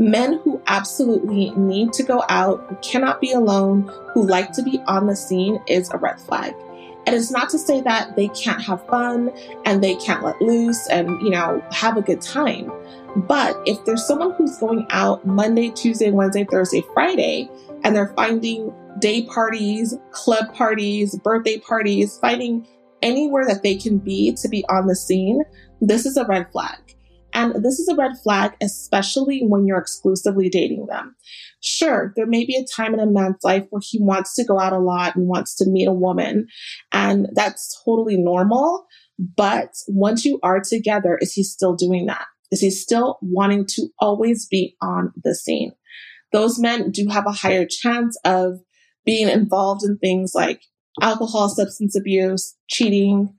Men who absolutely need to go out, who cannot be alone, who like to be on the scene is a red flag. And it's not to say that they can't have fun and they can't let loose and, you know, have a good time. But if there's someone who's going out Monday, Tuesday, Wednesday, Thursday, Friday, and they're finding day parties, club parties, birthday parties, finding anywhere that they can be to be on the scene, this is a red flag. And this is a red flag, especially when you're exclusively dating them. Sure, there may be a time in a man's life where he wants to go out a lot and wants to meet a woman, and that's totally normal. But once you are together, is he still doing that? Is he still wanting to always be on the scene? Those men do have a higher chance of being involved in things like alcohol, substance abuse, cheating,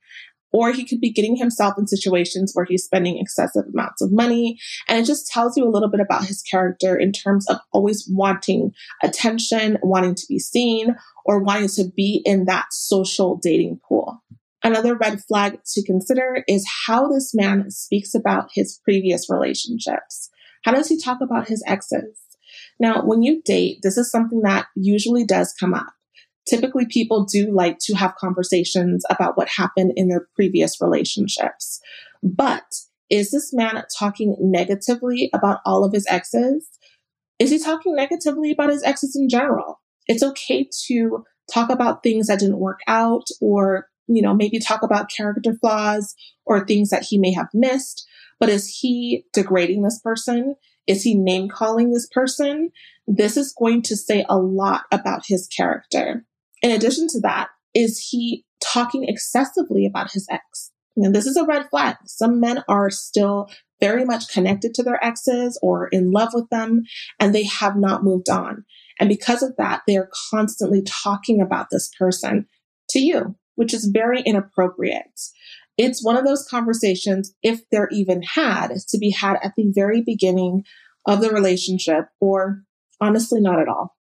or he could be getting himself in situations where he's spending excessive amounts of money. And it just tells you a little bit about his character in terms of always wanting attention, wanting to be seen, or wanting to be in that social dating pool. Another red flag to consider is how this man speaks about his previous relationships. How does he talk about his exes? Now, when you date, this is something that usually does come up. Typically, people do like to have conversations about what happened in their previous relationships. But is this man talking negatively about all of his exes? Is he talking negatively about his exes in general? It's okay to talk about things that didn't work out or, you know, maybe talk about character flaws or things that he may have missed. But is he degrading this person? Is he name calling this person? This is going to say a lot about his character. In addition to that, is he talking excessively about his ex? And this is a red flag. Some men are still very much connected to their exes or in love with them, and they have not moved on. And because of that, they are constantly talking about this person to you, which is very inappropriate. It's one of those conversations, if they're even had, to be had at the very beginning of the relationship, or honestly, not at all.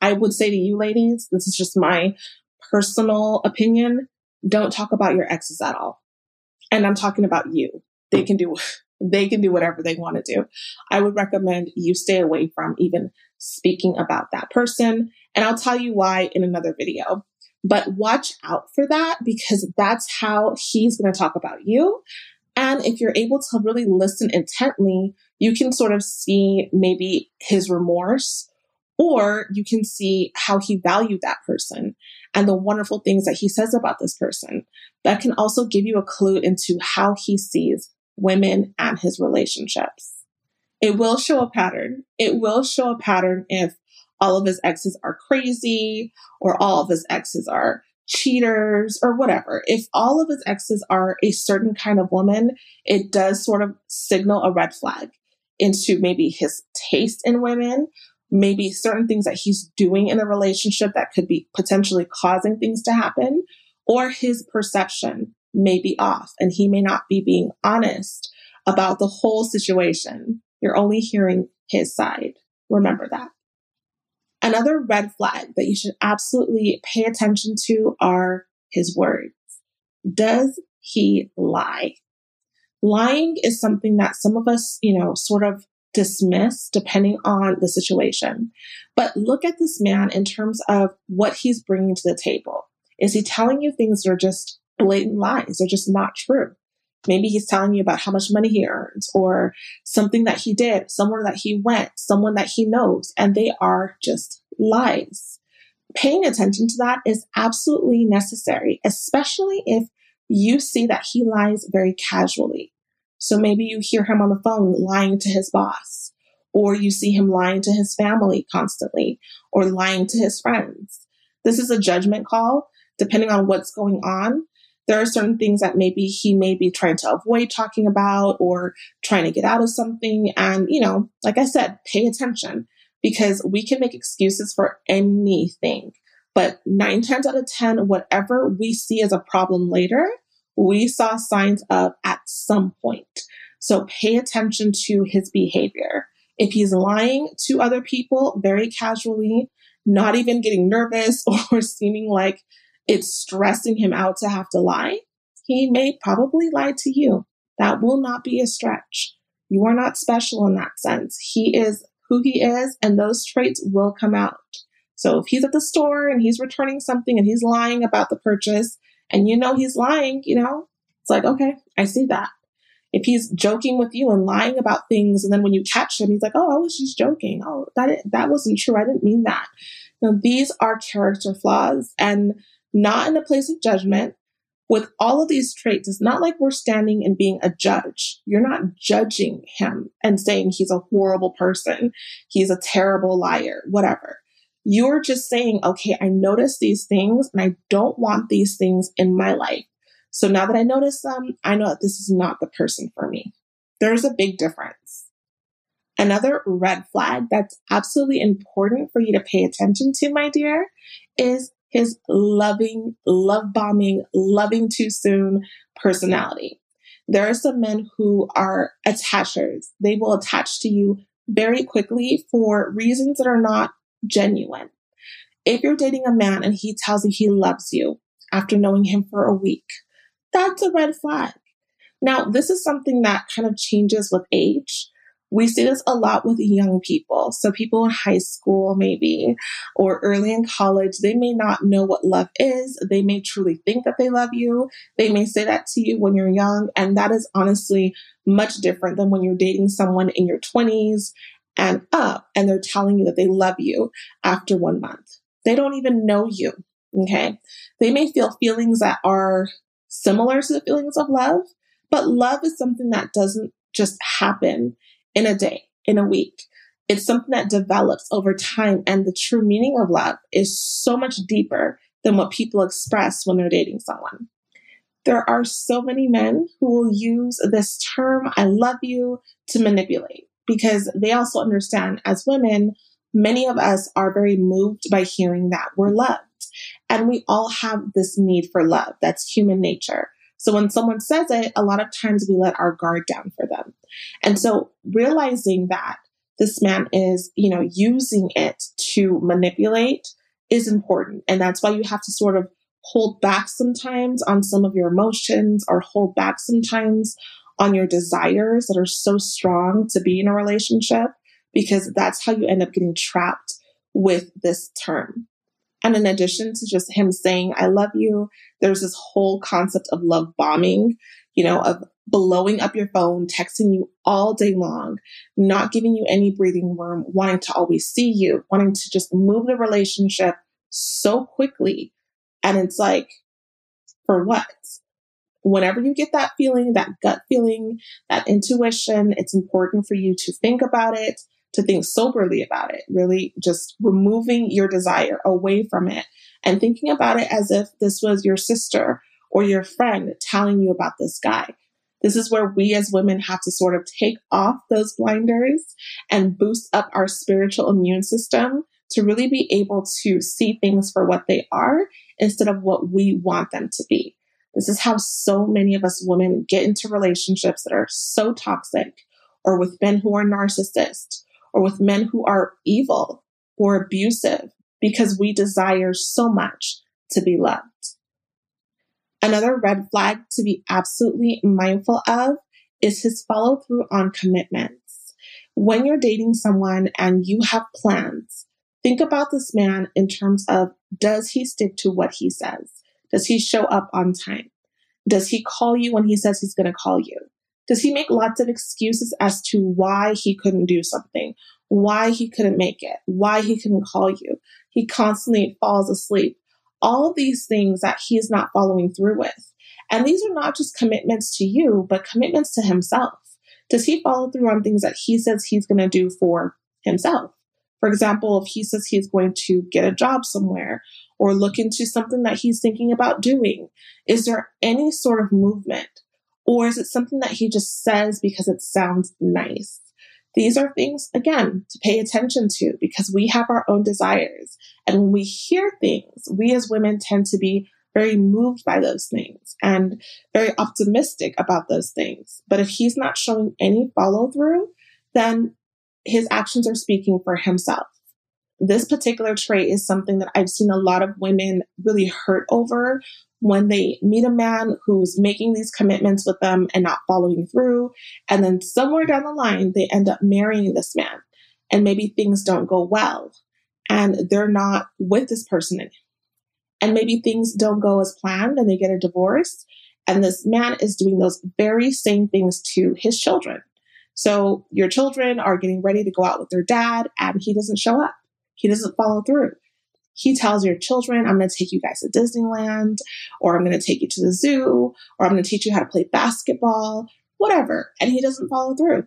I would say to you ladies, this is just my personal opinion. Don't talk about your exes at all. And I'm talking about you. They can do, they can do whatever they want to do. I would recommend you stay away from even speaking about that person. And I'll tell you why in another video. But watch out for that because that's how he's going to talk about you. And if you're able to really listen intently, you can sort of see maybe his remorse or you can see how he valued that person and the wonderful things that he says about this person. That can also give you a clue into how he sees women and his relationships. It will show a pattern. It will show a pattern if all of his exes are crazy or all of his exes are cheaters or whatever. If all of his exes are a certain kind of woman, it does sort of signal a red flag into maybe his taste in women maybe certain things that he's doing in a relationship that could be potentially causing things to happen, or his perception may be off and he may not be being honest about the whole situation. You're only hearing his side. Remember that. Another red flag that you should absolutely pay attention to are his words. Does he lie? Lying is something that some of us, you know, sort of dismiss depending on the situation. But look at this man in terms of what he's bringing to the table. Is he telling you things that are just blatant lies? They're just not true. Maybe he's telling you about how much money he earns or something that he did, somewhere that he went, someone that he knows, and they are just lies. Paying attention to that is absolutely necessary, especially if you see that he lies very casually. So maybe you hear him on the phone lying to his boss, or you see him lying to his family constantly, or lying to his friends. This is a judgment call, depending on what's going on. There are certain things that maybe he may be trying to avoid talking about or trying to get out of something. And, you know, like I said, pay attention because we can make excuses for anything. But nine times out of 10, whatever we see as a problem later, we saw signs of at some point. So pay attention to his behavior. If he's lying to other people very casually, not even getting nervous or seeming like it's stressing him out to have to lie, he may probably lie to you. That will not be a stretch. You are not special in that sense. He is who he is, and those traits will come out. So if he's at the store and he's returning something and he's lying about the purchase, and you know he's lying, you know, it's like, okay, I see that. If he's joking with you and lying about things, and then when you catch him, he's like, oh, I was just joking. Oh, that, that wasn't true. I didn't mean that. Now, these are character flaws and not in a place of judgment. With all of these traits, it's not like we're standing and being a judge. You're not judging him and saying he's a horrible person, he's a terrible liar, whatever. You're just saying, okay, I notice these things and I don't want these things in my life. So now that I notice them, I know that this is not the person for me. There's a big difference. Another red flag that's absolutely important for you to pay attention to, my dear, is his loving, love bombing, loving too soon personality. There are some men who are attachers. They will attach to you very quickly for reasons that are not genuine. If you're dating a man and he tells you he loves you after knowing him for a week, that's a red flag. Now, this is something that kind of changes with age. We see this a lot with young people. So, people in high school, maybe, or early in college, they may not know what love is. They may truly think that they love you. They may say that to you when you're young. And that is honestly much different than when you're dating someone in your 20s and up and they're telling you that they love you after one month. They don't even know you. Okay. They may feel feelings that are similar to the feelings of love, but love is something that doesn't just happen in a day, in a week. It's something that develops over time. And the true meaning of love is so much deeper than what people express when they're dating someone. There are so many men who will use this term, I love you, to manipulate because they also understand as women, many of us are very moved by hearing that we're loved. And we all have this need for love. That's human nature. So when someone says it, a lot of times we let our guard down for them. And so realizing that this man is, you know, using it to manipulate is important. And that's why you have to sort of hold back sometimes on some of your emotions or hold back sometimes on your desires that are so strong to be in a relationship because that's how you end up getting trapped with this term. And in addition to just him saying, I love you, there's this whole concept of love bombing, you know, of blowing up your phone, texting you all day long, not giving you any breathing room, wanting to always see you, wanting to just move the relationship so quickly. And it's like, for what? Whenever you get that feeling, that gut feeling, that intuition, it's important for you to think about it to think soberly about it, really just removing your desire away from it and thinking about it as if this was your sister or your friend telling you about this guy. This is where we as women have to sort of take off those blinders and boost up our spiritual immune system to really be able to see things for what they are instead of what we want them to be. This is how so many of us women get into relationships that are so toxic or with men who are narcissists or with men who are evil or abusive because we desire so much to be loved. Another red flag to be absolutely mindful of is his follow through on commitments. When you're dating someone and you have plans, think about this man in terms of does he stick to what he says? Does he show up on time? Does he call you when he says he's going to call you? Does he make lots of excuses as to why he couldn't do something, why he couldn't make it, why he couldn't call you? He constantly falls asleep. All these things that he is not following through with. And these are not just commitments to you, but commitments to himself. Does he follow through on things that he says he's going to do for himself? For example, if he says he's going to get a job somewhere or look into something that he's thinking about doing, is there any sort of movement? Or is it something that he just says because it sounds nice? These are things, again, to pay attention to because we have our own desires. And when we hear things, we as women tend to be very moved by those things and very optimistic about those things. But if he's not showing any follow through, then his actions are speaking for himself. This particular trait is something that I've seen a lot of women really hurt over when they meet a man who's making these commitments with them and not following through. And then somewhere down the line, they end up marrying this man. and maybe things don't go well and they're not with this person and maybe things don't go as planned and they get a divorce and this man is doing those very same things to his children so your children are getting ready to go out with their dad and he doesn't show up he doesn't follow through he tells your children, I'm going to take you guys to Disneyland, or I'm going to take you to the zoo, or I'm going to teach you how to play basketball, whatever. And he doesn't follow through.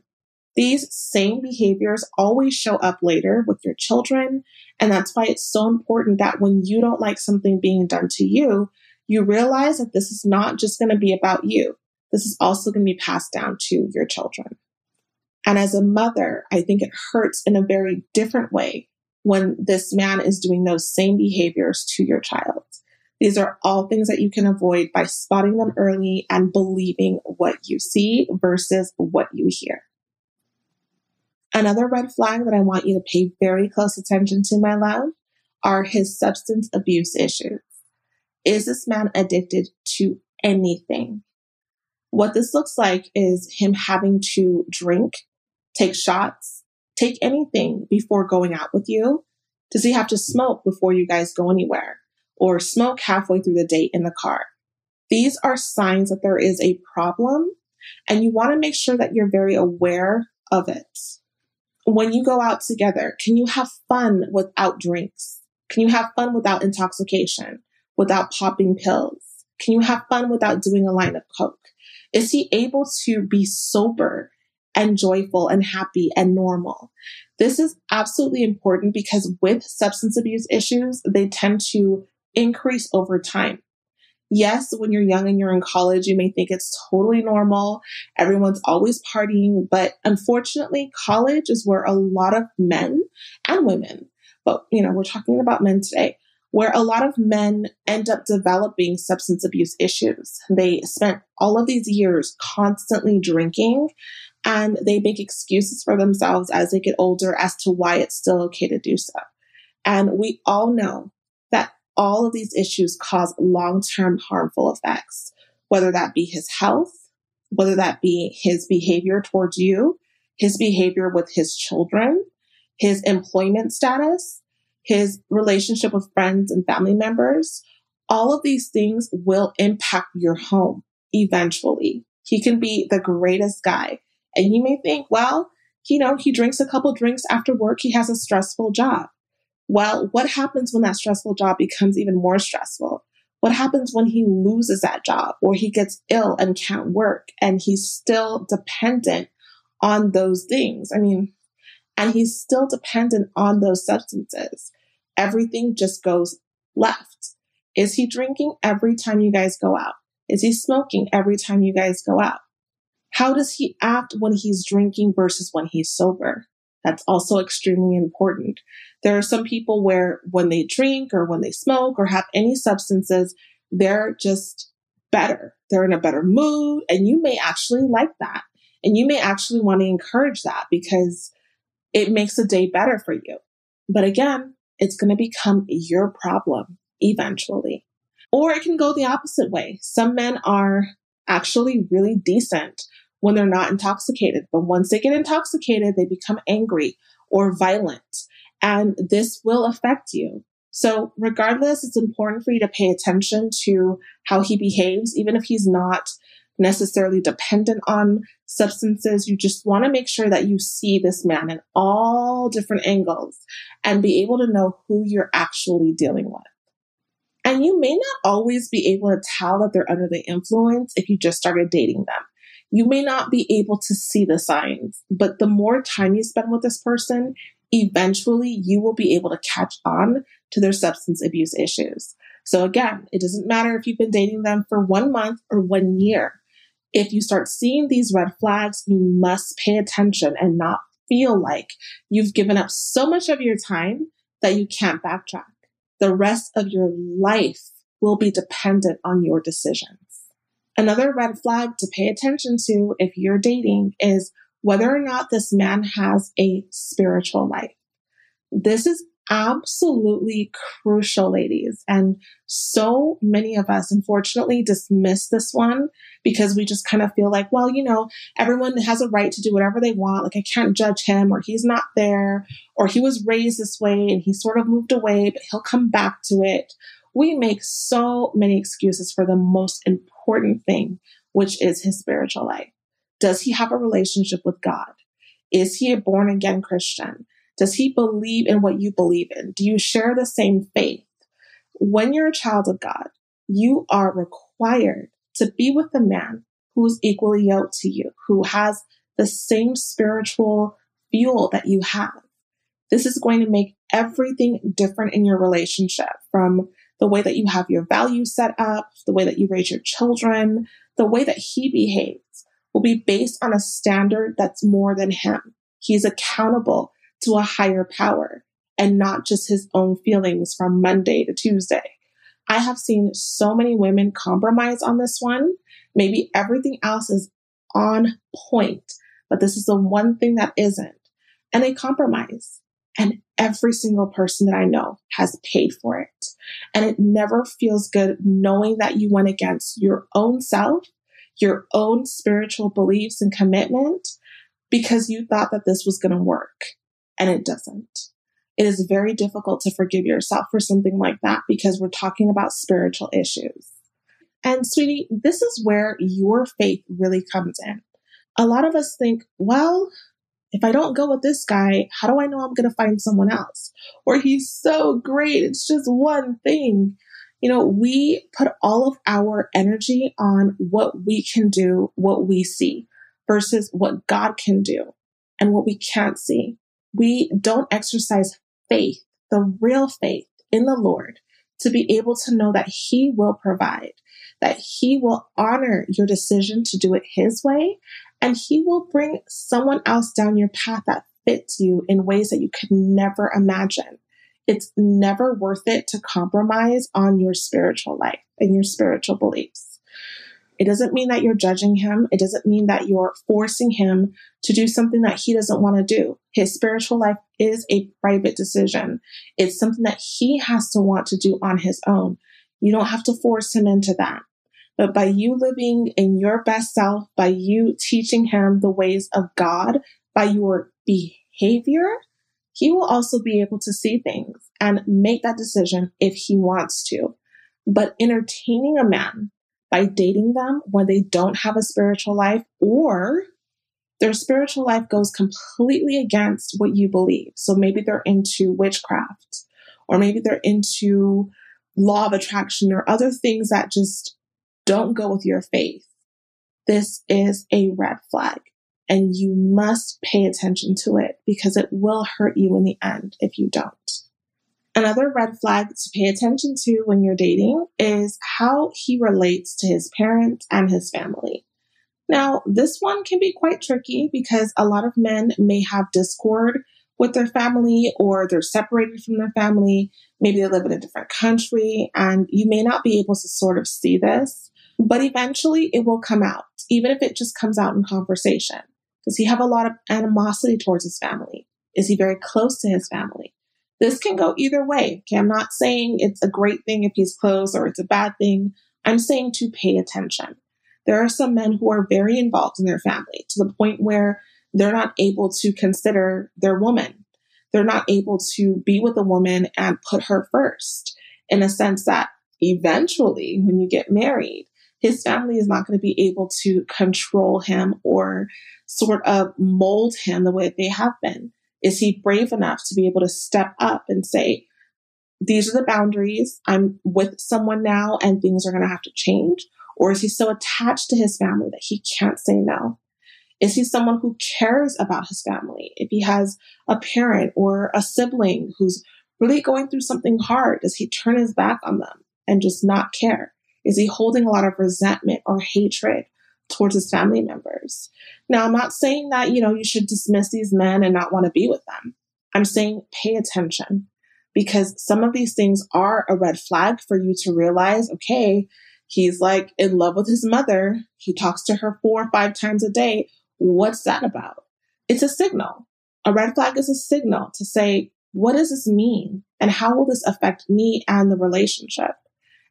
These same behaviors always show up later with your children. And that's why it's so important that when you don't like something being done to you, you realize that this is not just going to be about you. This is also going to be passed down to your children. And as a mother, I think it hurts in a very different way when this man is doing those same behaviors to your child. These are all things that you can avoid by spotting them early and believing what you see versus what you hear. Another red flag that I want you to pay very close attention to, my love, are his substance abuse issues. Is this man addicted to anything? What this looks like is him having to drink, take shots, take anything before going out with you? Does he have to smoke before you guys go anywhere? Or smoke halfway through the date in the car? These are signs that there is a problem, and you want to make sure that you're very aware of it. When you go out together, can you have fun without drinks? Can you have fun without intoxication, without popping pills? Can you have fun without doing a line of coke? Is he able to be sober and joyful and happy and normal. This is absolutely important because with substance abuse issues, they tend to increase over time. Yes, when you're young and you're in college, you may think it's totally normal. Everyone's always partying. But unfortunately, college is where a lot of men and women, but you know, we're talking about men today, where a lot of men end up developing substance abuse issues. They spent all of these years constantly drinking and they make excuses for themselves as they get older as to why it's still okay to do so. And we all know that all of these issues cause long term harmful effects, whether that be his health, whether that be his behavior towards you, his behavior with his children, his employment status, his relationship with friends and family members. All of these things will impact your home eventually. He can be the greatest guy. And you may think, well, you know, he drinks a couple drinks after work. He has a stressful job. Well, what happens when that stressful job becomes even more stressful? What happens when he loses that job or he gets ill and can't work and he's still dependent on those things? I mean, and he's still dependent on those substances. Everything just goes left. Is he drinking every time you guys go out? Is he smoking every time you guys go out? How does he act when he's drinking versus when he's sober? That's also extremely important. There are some people where when they drink or when they smoke or have any substances, they're just better. They're in a better mood and you may actually like that. And you may actually want to encourage that because it makes the day better for you. But again, it's going to become your problem eventually. Or it can go the opposite way. Some men are actually really decent when they're not intoxicated. But once they get intoxicated, they become angry or violent. And this will affect you. So, regardless, it's important for you to pay attention to how he behaves, even if he's not necessarily dependent on substances. You just want to make sure that you see this man in all different angles and be able to know who you're actually dealing with. And you may not always be able to tell that they're under the influence if you just started dating them you may not be able to see the signs, but the more time you spend with this person, eventually you will be able to catch on to their substance abuse issues. So again, it doesn't matter if you've been dating them for one month or one year. If you start seeing these red flags, you must pay attention and not feel like you've given up so much of your time that you can't backtrack. The rest of your life will be dependent on your decisions. Another red flag to pay attention to if you're dating is whether or not this man has a spiritual life. This is absolutely crucial, ladies. And so many of us, unfortunately, dismiss this one because we just kind of feel like, well, you know, everyone has a right to do whatever they want. Like, I can't judge him, or he's not there, or he was raised this way and he sort of moved away, but he'll come back to it. We make so many excuses for the most important thing, which is his spiritual life. Does he have a relationship with God? Is he a born again Christian? Does he believe in what you believe in? Do you share the same faith? When you're a child of God, you are required to be with a man who's equally yoked to you, who has the same spiritual fuel that you have. This is going to make everything different in your relationship from the way that you have your values set up, the way that you raise your children, the way that he behaves will be based on a standard that's more than him. He's accountable to a higher power and not just his own feelings from Monday to Tuesday. I have seen so many women compromise on this one. Maybe everything else is on point, but this is the one thing that isn't. And they compromise. And every single person that I know has paid for it. And it never feels good knowing that you went against your own self, your own spiritual beliefs and commitment because you thought that this was going to work and it doesn't. It is very difficult to forgive yourself for something like that because we're talking about spiritual issues. And sweetie, this is where your faith really comes in. A lot of us think, well, if I don't go with this guy, how do I know I'm going to find someone else? Or he's so great. It's just one thing. You know, we put all of our energy on what we can do, what we see versus what God can do and what we can't see we don't exercise faith, the real faith in the Lord, to be able to know that He will provide, that He will honor your decision to do it His way, and He will bring someone else down your path that fits you in ways that you could never imagine. It's never worth it to compromise on your spiritual life and your spiritual beliefs. It doesn't mean that you're judging him. It doesn't mean that you're forcing him to do something that he doesn't want to do. His spiritual life is a private decision. It's something that he has to want to do on his own. You don't have to force him into that. But by you living in your best self, by you teaching him the ways of God, by your behavior, he will also be able to see things and make that decision if he wants to. But entertaining a man by dating them when they don't have a spiritual life or their spiritual life goes completely against what you believe. So maybe they're into witchcraft or maybe they're into law of attraction or other things that just don't go with your faith. This is a red flag and you must pay attention to it because it will hurt you in the end if you don't. Another red flag to pay attention to when you're dating is how he relates to his parents and his family. Now, this one can be quite tricky because a lot of men may have discord with their family or they're separated from their family. Maybe they live in a different country and you may not be able to sort of see this, but eventually it will come out, even if it just comes out in conversation. Does he have a lot of animosity towards his family? Is he very close to his family? This can go either way. Okay, I'm not saying it's a great thing if he's close or it's a bad thing. I'm saying to pay attention. There are some men who are very involved in their family to the point where they're not able to consider their woman. They're not able to be with a woman and put her first in a sense that eventually, when you get married, his family is not going to be able to control him or sort of mold him the way they have been. Is he brave enough to be able to step up and say, these are the boundaries. I'm with someone now and things are going to have to change? Or is he so attached to his family that he can't say no? Is he someone who cares about his family? If he has a parent or a sibling who's really going through something hard, does he turn his back on them and just not care? Is he holding a lot of resentment or hatred towards his family members. Now, I'm not saying that, you know, you should dismiss these men and not want to be with them. I'm saying pay attention because some of these things are a red flag for you to realize, okay, he's like in love with his mother. He talks to her four or five times a day. What's that about? It's a signal. A red flag is a signal to say, what does this mean? And how will this affect me and the relationship?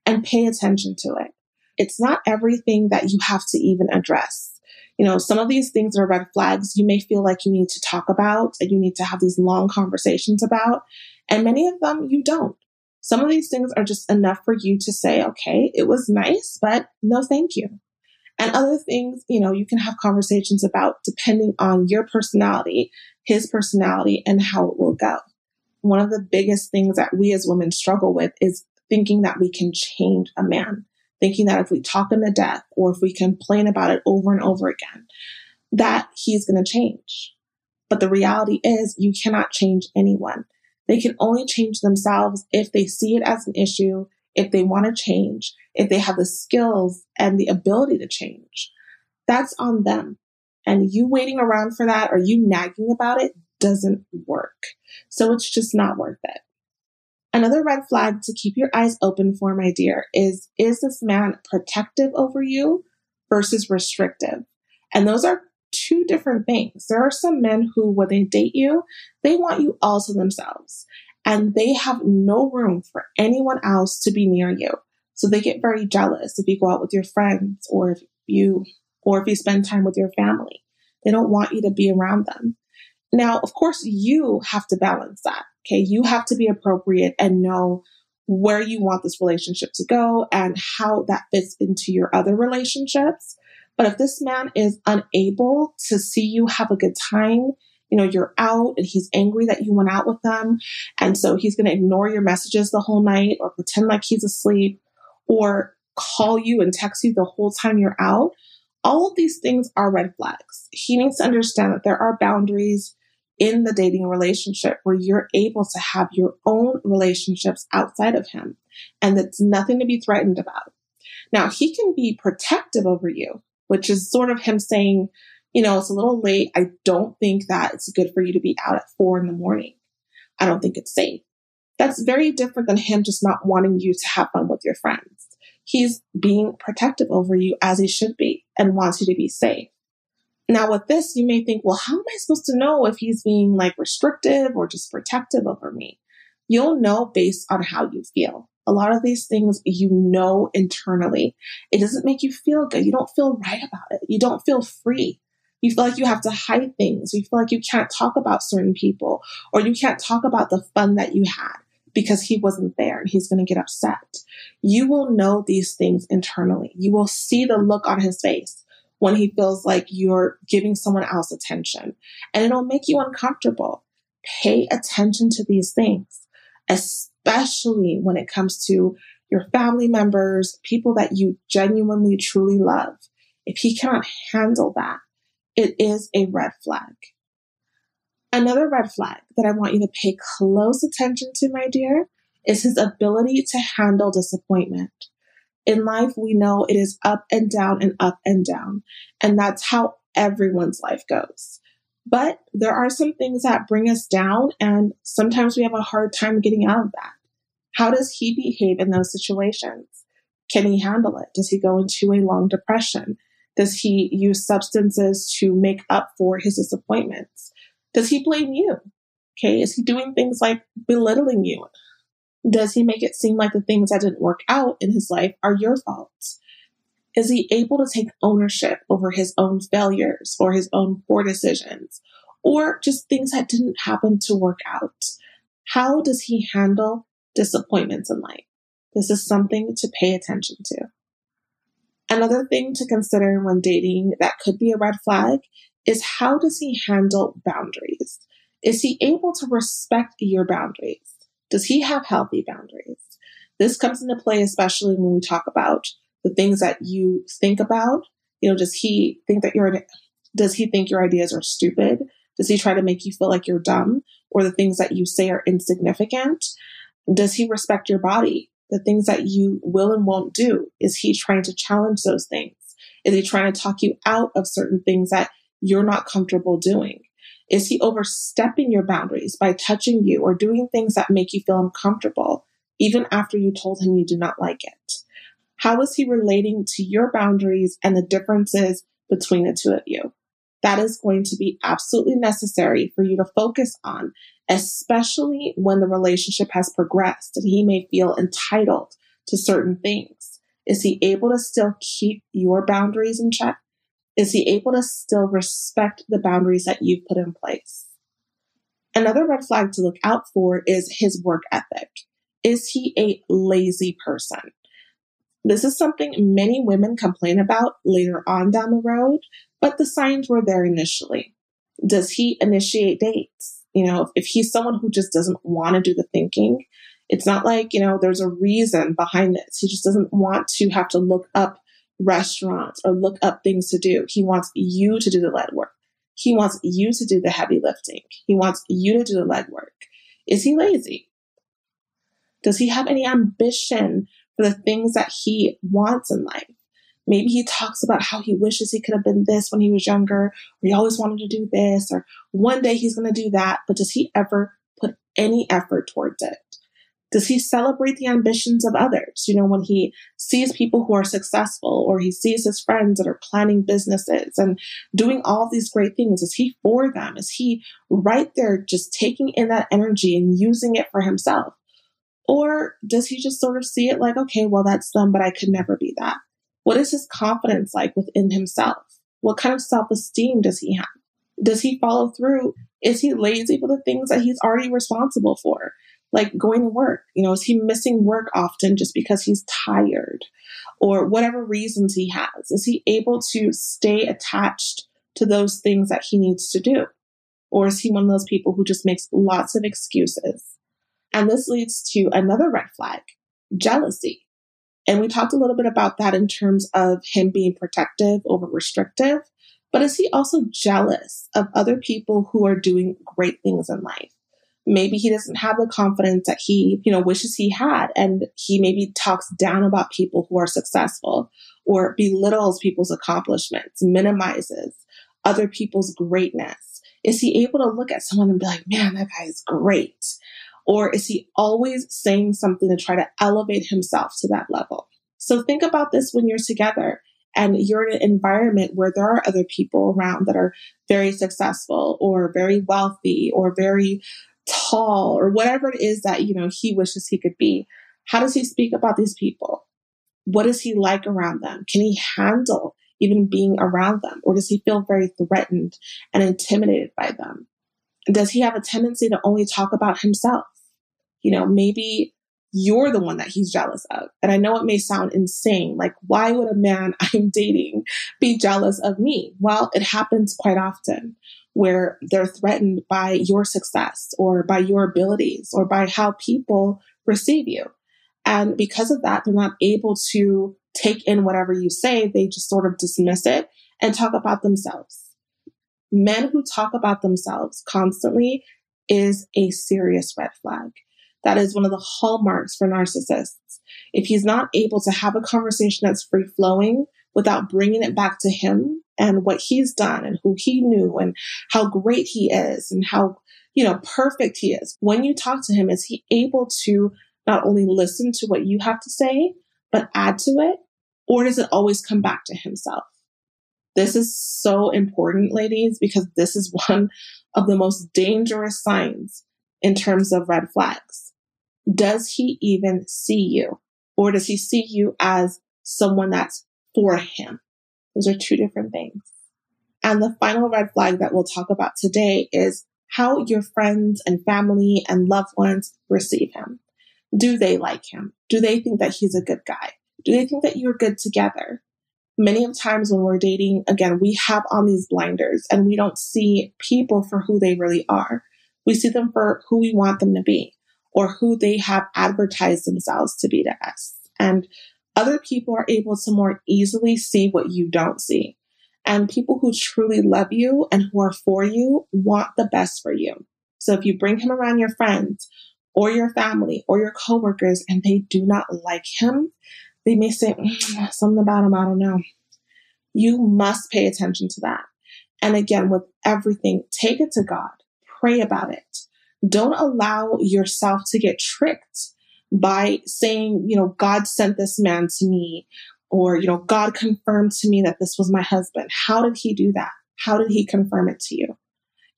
And pay attention to it. It's not everything that you have to even address. You know, some of these things are red flags you may feel like you need to talk about and you need to have these long conversations about. And many of them you don't. Some of these things are just enough for you to say, okay, it was nice, but no thank you. And other things, you know, you can have conversations about depending on your personality, his personality, and how it will go. One of the biggest things that we as women struggle with is thinking that we can change a man, thinking that if we talk him to death or if we complain about it over and over again, that he's going to change. But the reality is, you cannot change anyone. They can only change themselves if they see it as an issue, if they want to change, if they have the skills and the ability to change. That's on them. And you waiting around for that or you nagging about it doesn't work. So it's just not worth it. Another red flag to keep your eyes open for, my dear, is is this man protective over you versus restrictive? And those are two different things. There are some men who, when they date you, they want you all to themselves and they have no room for anyone else to be near you. So they get very jealous if you go out with your friends or if you, or if you spend time with your family. They don't want you to be around them. Now, of course, you have to balance that. Okay. You have to be appropriate and know where you want this relationship to go and how that fits into your other relationships. But if this man is unable to see you have a good time, you know, you're out and he's angry that you went out with them. And so he's going to ignore your messages the whole night or pretend like he's asleep or call you and text you the whole time you're out. All of these things are red flags. He needs to understand that there are boundaries in the dating relationship where you're able to have your own relationships outside of him and that's nothing to be threatened about. Now, he can be protective over you which is sort of him saying, you know, it's a little late. I don't think that it's good for you to be out at four in the morning. I don't think it's safe. That's very different than him just not wanting you to have fun with your friends. He's being protective over you as he should be and wants you to be safe. Now, with this, you may think, well, how am I supposed to know if he's being like restrictive or just protective over me? You'll know based on how you feel a lot of these things you know internally. It doesn't make you feel good. You don't feel right about it. You don't feel free. You feel like you have to hide things. You feel like you can't talk about certain people or you can't talk about the fun that you had because he wasn't there and he's going to get upset. You will know these things internally. You will see the look on his face when he feels like you're giving someone else attention and it'll make you uncomfortable. Pay attention to these things, especially when it comes to your family members, people that you genuinely truly love. If he cannot handle that, it is a red flag. Another red flag that I want you to pay close attention to, my dear, is his ability to handle disappointment. In life, we know it is up and down and up and down, and that's how everyone's life goes. But there are some things that bring us down, and sometimes we have a hard time getting out of that. How does he behave in those situations? Can he handle it? Does he go into a long depression? Does he use substances to make up for his disappointments? Does he blame you? Okay, is he doing things like belittling you? Does he make it seem like the things that didn't work out in his life are your fault? Is he able to take ownership over his own failures or his own poor decisions or just things that didn't happen to work out? How does he handle disappointments in life? This is something to pay attention to. Another thing to consider when dating that could be a red flag is how does he handle boundaries? Is he able to respect your boundaries? Does he have healthy boundaries? This comes into play especially when we talk about the things that you think about. You know, does he think that you're, does he think your ideas are stupid? Does he try to make you feel like you're dumb or the things that you say are insignificant? Does he respect your body? The things that you will and won't do? Is he trying to challenge those things? Is he trying to talk you out of certain things that you're not comfortable doing? Is he overstepping your boundaries by touching you or doing things that make you feel uncomfortable, even after you told him you do not like it? How is he relating to your boundaries and the differences between the two of you? that is going to be absolutely necessary for you to focus on, especially when the relationship has progressed and he may feel entitled to certain things. Is he able to still keep your boundaries in check? Is he able to still respect the boundaries that you've put in place? Another red flag to look out for is his work ethic. Is he a lazy person? This is something many women complain about later on down the road, but the signs were there initially. Does he initiate dates? You know, if he's someone who just doesn't want to do the thinking, it's not like, you know, there's a reason behind this. He just doesn't want to have to look up restaurants or look up things to do. He wants you to do the lead work. He wants you to do the heavy lifting. He wants you to do the legwork. Is he lazy? Does he have any ambition for the things that he wants in life? Maybe he talks about how he wishes he could have been this when he was younger, or he always wanted to do this, or one day he's going to do that. But does he ever put any effort towards it? Does he celebrate the ambitions of others? You know, when he sees people who are successful or he sees his friends that are planning businesses and doing all these great things, is he for them? Is he right there just taking in that energy and using it for himself? Or does he just sort of see it like, okay, well, that's them, but I could never be that? What is his confidence like within himself? What kind of self esteem does he have? Does he follow through? Is he lazy with the things that he's already responsible for? Like going to work? You know, is he missing work often just because he's tired or whatever reasons he has? Is he able to stay attached to those things that he needs to do? Or is he one of those people who just makes lots of excuses? And this leads to another red flag jealousy. And we talked a little bit about that in terms of him being protective over restrictive. But is he also jealous of other people who are doing great things in life? Maybe he doesn't have the confidence that he, you know, wishes he had. And he maybe talks down about people who are successful or belittles people's accomplishments, minimizes other people's greatness. Is he able to look at someone and be like, man, that guy is great? Or is he always saying something to try to elevate himself to that level? So think about this when you're together and you're in an environment where there are other people around that are very successful or very wealthy or very tall or whatever it is that, you know, he wishes he could be. How does he speak about these people? What is he like around them? Can he handle even being around them? Or does he feel very threatened and intimidated by them? Does he have a tendency to only talk about himself? You know, maybe you're the one that he's jealous of. And I know it may sound insane. Like, why would a man I'm dating be jealous of me? Well, it happens quite often where they're threatened by your success or by your abilities or by how people perceive you. And because of that, they're not able to take in whatever you say. They just sort of dismiss it and talk about themselves. Men who talk about themselves constantly is a serious red flag. That is one of the hallmarks for narcissists. If he's not able to have a conversation that's free flowing without bringing it back to him and what he's done and who he knew and how great he is and how, you know, perfect he is. When you talk to him, is he able to not only listen to what you have to say, but add to it? Or does it always come back to himself? This is so important, ladies, because this is one of the most dangerous signs in terms of red flags. Does he even see you? Or does he see you as someone that's for him? Those are two different things. And the final red flag that we'll talk about today is how your friends and family and loved ones receive him. Do they like him? Do they think that he's a good guy? Do they think that you're good together? Many of times when we're dating, again, we have on these blinders and we don't see people for who they really are. We see them for who we want them to be or who they have advertised themselves to be to us. And other people are able to more easily see what you don't see. And people who truly love you and who are for you want the best for you. So if you bring him around your friends or your family or your coworkers and they do not like him, they may say mm, something about him, I don't know. You must pay attention to that. And again, with everything, take it to God, pray about it. Don't allow yourself to get tricked by saying, you know, God sent this man to me, or, you know, God confirmed to me that this was my husband. How did he do that? How did he confirm it to you?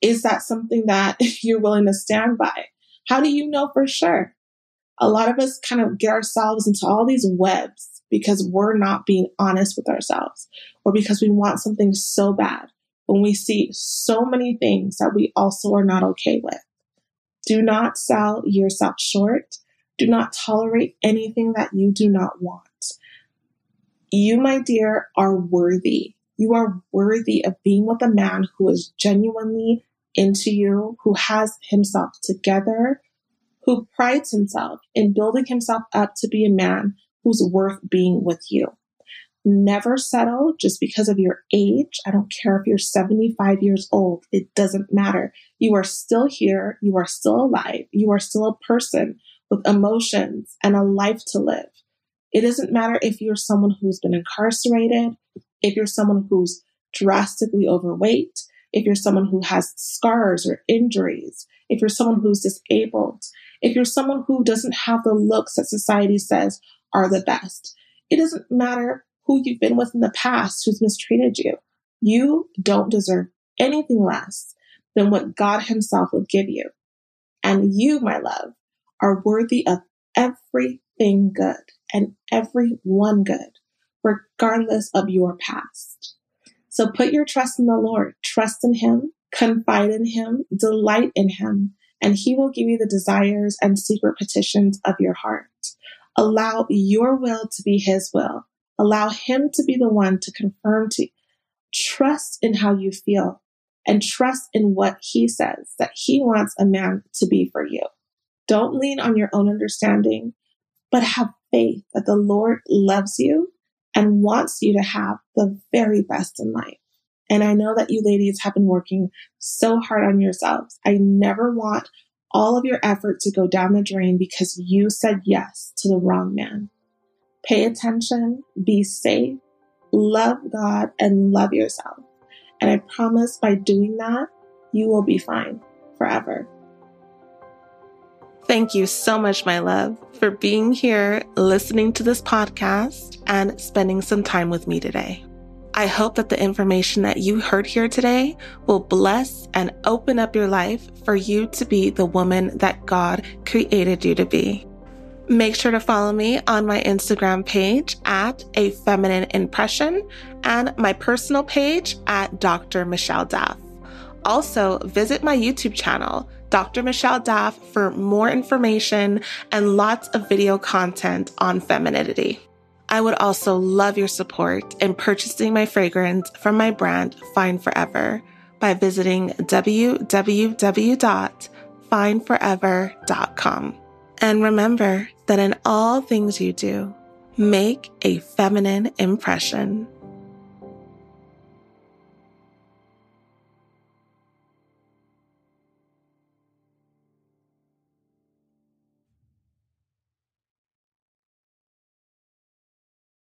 Is that something that you're willing to stand by? How do you know for sure? A lot of us kind of get ourselves into all these webs because we're not being honest with ourselves or because we want something so bad when we see so many things that we also are not okay with. Do not sell yourself short. Do not tolerate anything that you do not want. You, my dear, are worthy. You are worthy of being with a man who is genuinely into you, who has himself together, who prides himself in building himself up to be a man who's worth being with you. Never settle just because of your age. I don't care if you're 75 years old. It doesn't matter. You are still here. You are still alive. You are still a person with emotions and a life to live. It doesn't matter if you're someone who's been incarcerated, if you're someone who's drastically overweight, if you're someone who has scars or injuries, if you're someone who's disabled, if you're someone who doesn't have the looks that society says are the best. It doesn't matter who you've been with in the past who's mistreated you. You don't deserve anything less than what God Himself will give you. And you, my love, are worthy of everything good and everyone good, regardless of your past. So put your trust in the Lord, trust in Him, confide in Him, delight in Him, and He will give you the desires and secret petitions of your heart. Allow your will to be His will Allow Him to be the one to confirm to you. Trust in how you feel and trust in what He says that He wants a man to be for you. Don't lean on your own understanding, but have faith that the Lord loves you and wants you to have the very best in life. And I know that you ladies have been working so hard on yourselves. I never want all of your effort to go down the drain because you said yes to the wrong man. Pay attention, be safe, love God, and love yourself. And I promise by doing that, you will be fine forever. Thank you so much, my love, for being here, listening to this podcast, and spending some time with me today. I hope that the information that you heard here today will bless and open up your life for you to be the woman that God created you to be. Make sure to follow me on my Instagram page at a feminine impression and my personal page at Dr. Michelle Daf. Also, visit my YouTube channel, Dr. Michelle Daf, for more information and lots of video content on femininity. I would also love your support in purchasing my fragrance from my brand Fine Forever by visiting www.fineforever.com. And remember that in all things you do, make a feminine impression.